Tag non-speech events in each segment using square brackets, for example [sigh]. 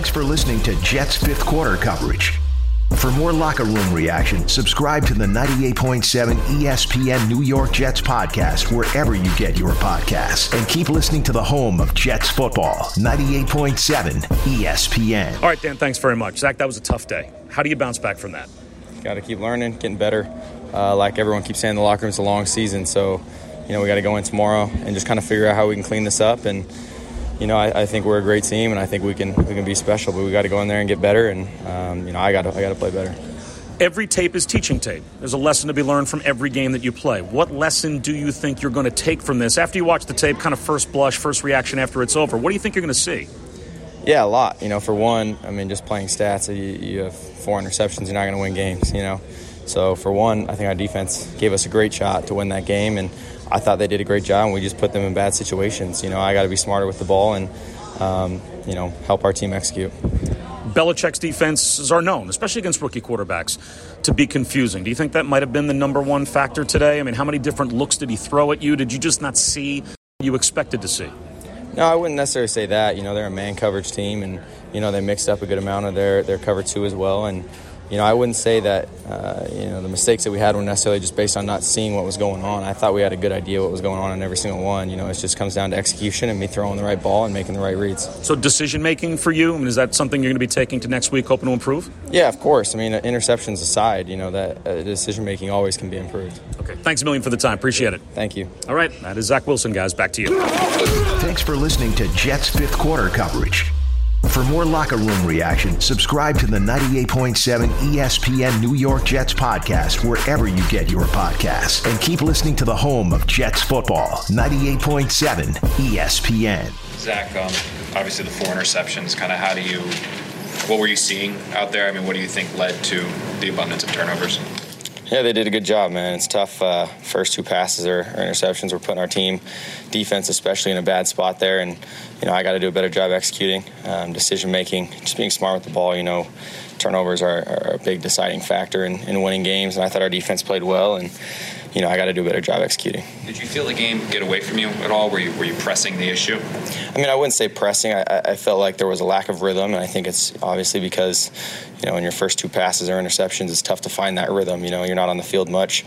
Thanks for listening to Jets fifth quarter coverage. For more locker room reaction, subscribe to the 98.7 ESPN New York Jets podcast wherever you get your podcasts. And keep listening to the home of Jets football, 98.7 ESPN. All right, Dan, thanks very much. Zach, that was a tough day. How do you bounce back from that? Got to keep learning, getting better. Uh, like everyone keeps saying, the locker room's a long season, so you know we got to go in tomorrow and just kind of figure out how we can clean this up. And you know, I, I, think we're a great team, and I think we can we can be special. But we got to go in there and get better, and um, you know, I got to I got to play better. Every tape is teaching tape. There's a lesson to be learned from every game that you play. What lesson do you think you're going to take from this after you watch the tape? Kind of first blush, first reaction after it's over. What do you think you're going to see? Yeah, a lot. You know, for one, I mean, just playing stats, you, you have four interceptions, you're not going to win games. You know, so for one, I think our defense gave us a great shot to win that game, and I thought they did a great job. And we just put them in bad situations. You know, I got to be smarter with the ball and um, you know, help our team execute. Belichick's defenses are known, especially against rookie quarterbacks, to be confusing. Do you think that might have been the number one factor today? I mean, how many different looks did he throw at you? Did you just not see what you expected to see? No, I wouldn't necessarily say that. You know, they're a man coverage team, and you know they mixed up a good amount of their their cover two as well, and you know, I wouldn't say that uh, you know the mistakes that we had were necessarily just based on not seeing what was going on. I thought we had a good idea what was going on in every single one. You know, it just comes down to execution and me throwing the right ball and making the right reads. So decision making for you, I mean, is that something you're going to be taking to next week, hoping to improve? Yeah, of course. I mean, interceptions aside, you know that uh, decision making always can be improved. Okay, thanks a million for the time. Appreciate it. Thank you. All right, that is Zach Wilson, guys. Back to you. Thanks for listening to Jets fifth quarter coverage. For more locker room reaction, subscribe to the 98.7 ESPN New York Jets podcast wherever you get your podcasts. And keep listening to the home of Jets football, 98.7 ESPN. Zach, um, obviously the four interceptions, kind of how do you, what were you seeing out there? I mean, what do you think led to the abundance of turnovers? Yeah, they did a good job, man. It's tough. Uh, first two passes or, interceptions. We're putting our team defense, especially, in a bad spot there, and you know I got to do a better job executing, um, decision making, just being smart with the ball. You know, turnovers are, are a big deciding factor in, in winning games, and I thought our defense played well and you know, I got to do a better job executing. Did you feel the game get away from you at all? Were you were you pressing the issue? I mean, I wouldn't say pressing. I, I felt like there was a lack of rhythm, and I think it's obviously because, you know, in your first two passes or interceptions, it's tough to find that rhythm. You know, you're not on the field much.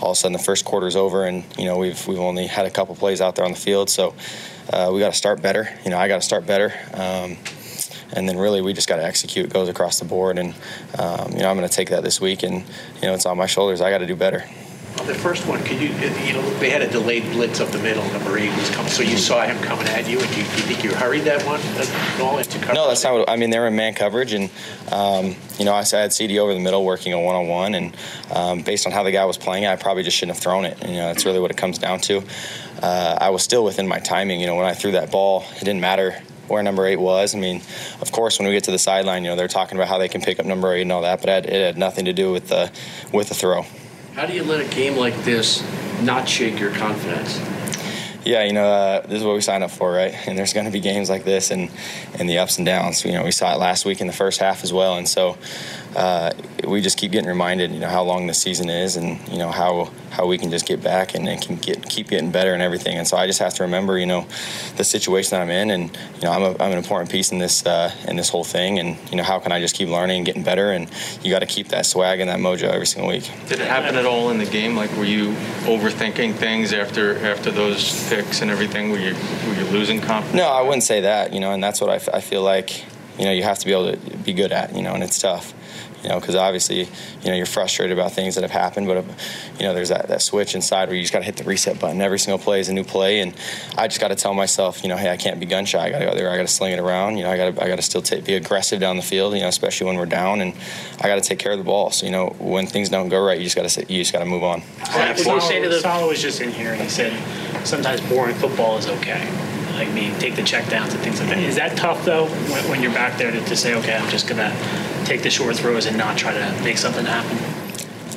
All of a sudden, the first quarter's over, and you know, we've we've only had a couple plays out there on the field, so uh, we got to start better. You know, I got to start better. Um, and then really we just got to execute. It goes across the board, and um, you know I'm going to take that this week, and you know it's on my shoulders. I got to do better. On the first one, could you, you know, they had a delayed blitz up the middle. Number eight was coming, so you saw him coming at you, and you, you think you hurried that one all into coverage? No, that's not. What, I mean, they were in man coverage, and um, you know, I had CD over the middle working a one-on-one, and um, based on how the guy was playing, I probably just shouldn't have thrown it. And, you know, that's really what it comes down to. Uh, I was still within my timing. You know, when I threw that ball, it didn't matter where number eight was. I mean, of course, when we get to the sideline, you know, they're talking about how they can pick up number eight and all that, but it had nothing to do with the with the throw. How do you let a game like this not shake your confidence? Yeah, you know, uh, this is what we signed up for, right? And there's going to be games like this and, and the ups and downs. You know, we saw it last week in the first half as well. And so uh, we just keep getting reminded, you know, how long the season is and, you know, how how we can just get back and, and can get keep getting better and everything. And so I just have to remember, you know, the situation that I'm in, and you know, I'm, a, I'm an important piece in this uh, in this whole thing. And you know, how can I just keep learning and getting better? And you got to keep that swag and that mojo every single week. Did it happen at all in the game? Like, were you overthinking things after after those picks and everything? Were you were you losing confidence? No, I wouldn't say that. You know, and that's what I, f- I feel like. You know, you have to be able to be good at. You know, and it's tough you know, because obviously, you know, you're frustrated about things that have happened, but you know, there's that, that switch inside where you just got to hit the reset button. Every single play is a new play, and I just got to tell myself, you know, hey, I can't be gun shy. I got to go there. I got to sling it around. You know, I got to I got to still take, be aggressive down the field. You know, especially when we're down, and I got to take care of the ball. So you know, when things don't go right, you just got to you just got to move on. What did you say to the? Saleh was just in here, and he said sometimes boring football is okay like me, take the check downs and things like that. Is that tough though when, when you're back there to, to, say, okay, I'm just gonna take the short throws and not try to make something happen?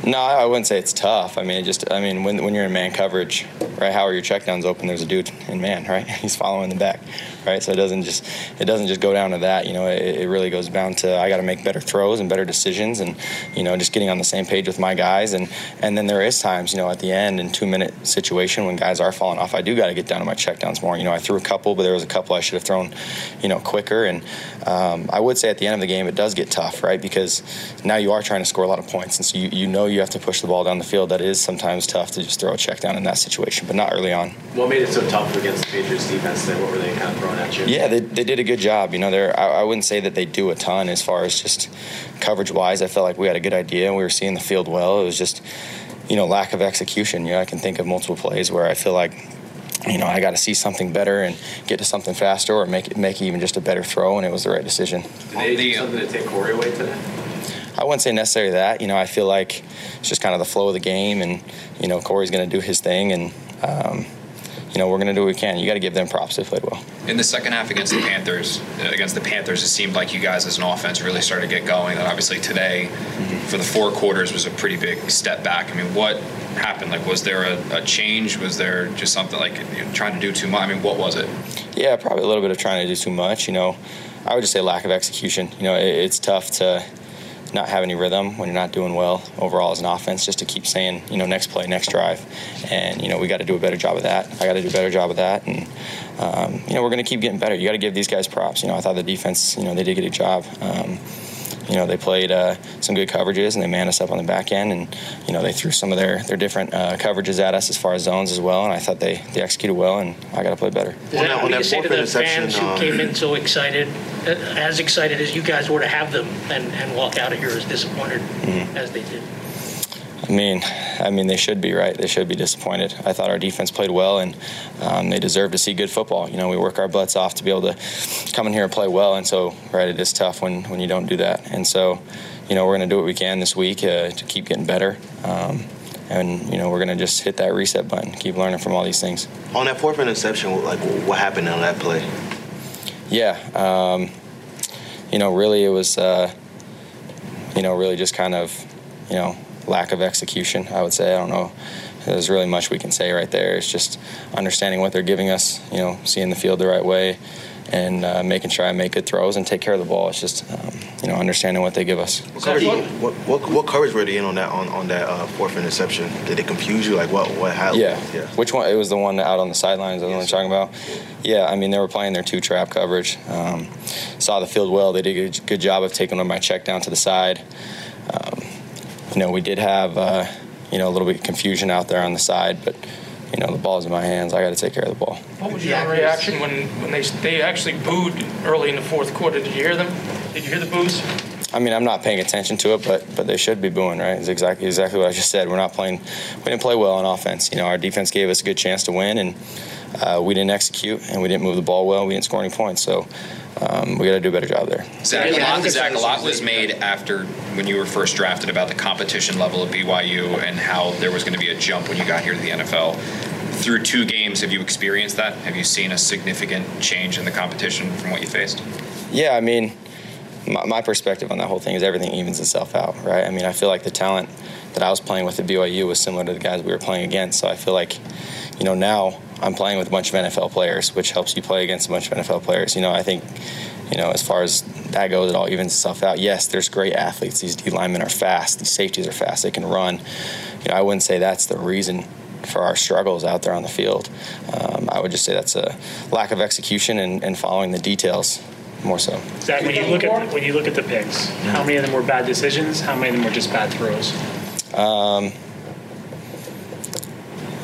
No, I wouldn't say it's tough. I mean, just I mean, when, when you're in man coverage, right? How are your checkdowns open? There's a dude in man, right? [laughs] He's following the back, right? So it doesn't just it doesn't just go down to that. You know, it, it really goes down to I got to make better throws and better decisions, and you know, just getting on the same page with my guys. And and then there is times, you know, at the end in two minute situation when guys are falling off, I do got to get down to my checkdowns more. You know, I threw a couple, but there was a couple I should have thrown, you know, quicker. And um, I would say at the end of the game, it does get tough, right? Because now you are trying to score a lot of points, and so you, you know you have to push the ball down the field. That is sometimes tough to just throw a check down in that situation, but not early on. What made it so tough against the Patriots defense? Then what were they kind of throwing at you? Yeah, they, they did a good job. You know, they're I, I wouldn't say that they do a ton as far as just coverage wise. I felt like we had a good idea. And we were seeing the field well. It was just you know lack of execution. You know, I can think of multiple plays where I feel like you know, I got to see something better and get to something faster, or make it make even just a better throw, and it was the right decision. Did they do something to take Corey away today? I wouldn't say necessarily that. You know, I feel like it's just kind of the flow of the game, and you know, Corey's going to do his thing, and um, you know, we're going to do what we can. You got to give them props. They played well. In the second half against the Panthers, uh, against the Panthers, it seemed like you guys as an offense really started to get going. And obviously today, mm-hmm. for the four quarters, was a pretty big step back. I mean, what happened? Like, was there a, a change? Was there just something like you know, trying to do too much? I mean, what was it? Yeah, probably a little bit of trying to do too much. You know, I would just say lack of execution. You know, it, it's tough to not have any rhythm when you're not doing well overall as an offense, just to keep saying, you know, next play, next drive. And, you know, we got to do a better job of that. I got to do a better job of that. And, um, you know, we're going to keep getting better. You got to give these guys props. You know, I thought the defense, you know, they did a job. Um, you know, they played uh, some good coverages and they manned us up on the back end, and you know, they threw some of their their different uh, coverages at us as far as zones as well. And I thought they, they executed well, and I got to play better. Does that on that say to the fans who um, came in so excited, uh, as excited as you guys were to have them, and, and walk out of here as disappointed mm-hmm. as they did? I mean, I mean they should be right. They should be disappointed. I thought our defense played well, and um, they deserve to see good football. You know, we work our butts off to be able to come in here and play well, and so right, it is tough when when you don't do that. And so, you know, we're going to do what we can this week uh, to keep getting better. Um, and you know we're going to just hit that reset button, keep learning from all these things. On that fourth interception, like what happened on that play? Yeah, um, you know, really it was, uh, you know, really just kind of, you know, lack of execution. I would say I don't know. There's really much we can say right there. It's just understanding what they're giving us. You know, seeing the field the right way, and uh, making sure I make good throws and take care of the ball. It's just um, you know understanding what they give us. What coverage, what, what, what coverage were they in on that on, on that uh, fourth interception? Did it confuse you? Like what what how? Yeah. yeah. Which one? It was the one out on the sidelines. That's yes. what I'm talking about. Yeah. I mean they were playing their two trap coverage. Um, saw the field well. They did a good job of taking my check down to the side. Um, you know, we did have, uh, you know, a little bit of confusion out there on the side, but, you know, the ball's in my hands. I got to take care of the ball. What was your reaction when, when they, they actually booed early in the fourth quarter? Did you hear them? Did you hear the boos? I mean, I'm not paying attention to it, but but they should be booing, right? It's exactly exactly what I just said. We're not playing. We didn't play well on offense. You know, our defense gave us a good chance to win, and uh, we didn't execute, and we didn't move the ball well. We didn't score any points. So um, we got to do a better job there. Zach, a lot, Zach, a lot was made after when you were first drafted about the competition level of BYU and how there was going to be a jump when you got here to the NFL. Through two games, have you experienced that? Have you seen a significant change in the competition from what you faced? Yeah, I mean, my, my perspective on that whole thing is everything evens itself out, right? I mean, I feel like the talent that I was playing with at BYU was similar to the guys we were playing against. So I feel like, you know, now I'm playing with a bunch of NFL players, which helps you play against a bunch of NFL players. You know, I think, you know, as far as that goes, it all evens itself out. Yes, there's great athletes. These D linemen are fast. These safeties are fast. They can run. You know, I wouldn't say that's the reason for our struggles out there on the field. Um, I would just say that's a lack of execution and, and following the details more so. Zach, when you look at when you look at the picks, how many of them were bad decisions? How many of them were just bad throws? Um,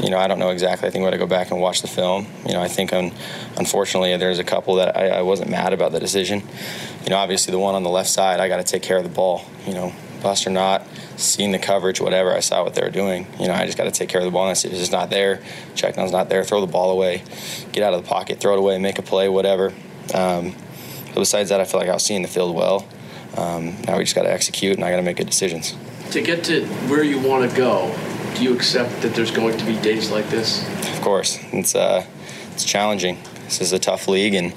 you know, I don't know exactly. I think we got to go back and watch the film. You know, I think un- unfortunately there's a couple that I, I, wasn't mad about the decision. You know, obviously the one on the left side, I got to take care of the ball. You know, bust or not, seeing the coverage, whatever, I saw what they were doing. You know, I just got to take care of the ball. And it's just not there. Check down's not there. Throw the ball away, get out of the pocket, throw it away, make a play, whatever. Um, but besides that, I feel like I was seeing the field well. Um, now we just got to execute, and I got to make good decisions. To get to where you want to go, do you accept that there's going to be days like this? Of course, it's uh, it's challenging. This is a tough league, and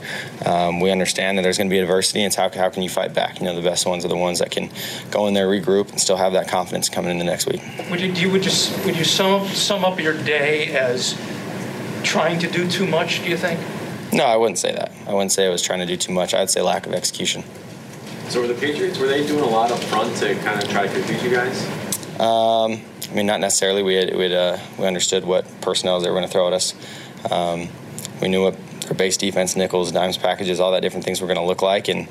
um, we understand that there's going to be adversity. And it's how, how can you fight back? You know, the best ones are the ones that can go in there, regroup, and still have that confidence coming in the next week. Would you, you would just would you sum sum up your day as trying to do too much? Do you think? No, I wouldn't say that. I wouldn't say I was trying to do too much. I'd say lack of execution. So were the Patriots were they doing a lot up front to kind of try to confuse you guys? Um, I mean, not necessarily. We had, we had, uh, we understood what personnel they were going to throw at us. Um, we knew what their base defense, nickels, dimes, packages, all that different things were going to look like, and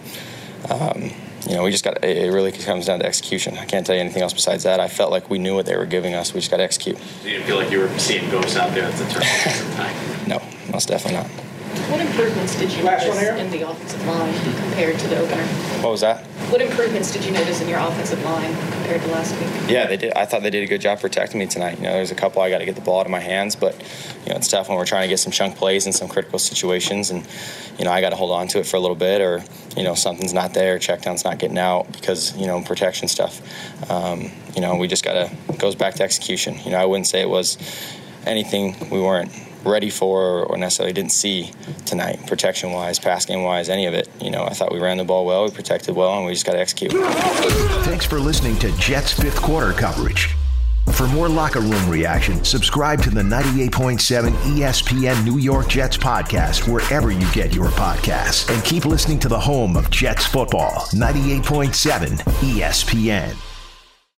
um, you know, we just got. It really comes down to execution. I can't tell you anything else besides that. I felt like we knew what they were giving us. We just got to execute. You didn't feel like you were seeing ghosts out there at the turn. no, most definitely not. What improvements did you notice in the offensive line compared to the opener? What was that? What improvements did you notice in your offensive line compared to last week? Yeah, they did. I thought they did a good job protecting me tonight. You know, there's a couple I got to get the ball out of my hands, but you know, it's tough when we're trying to get some chunk plays in some critical situations, and you know, I got to hold on to it for a little bit, or you know, something's not there, check down's not getting out because you know protection stuff. Um, you know, we just got to goes back to execution. You know, I wouldn't say it was anything we weren't ready for or necessarily didn't see tonight, protection wise, pass game wise, any of it. You know, I thought we ran the ball well, we protected well, and we just got to execute. Thanks for listening to Jets fifth quarter coverage. For more locker room reaction, subscribe to the 98.7 ESPN New York Jets podcast wherever you get your podcasts. And keep listening to the home of Jets football, 98.7 ESPN.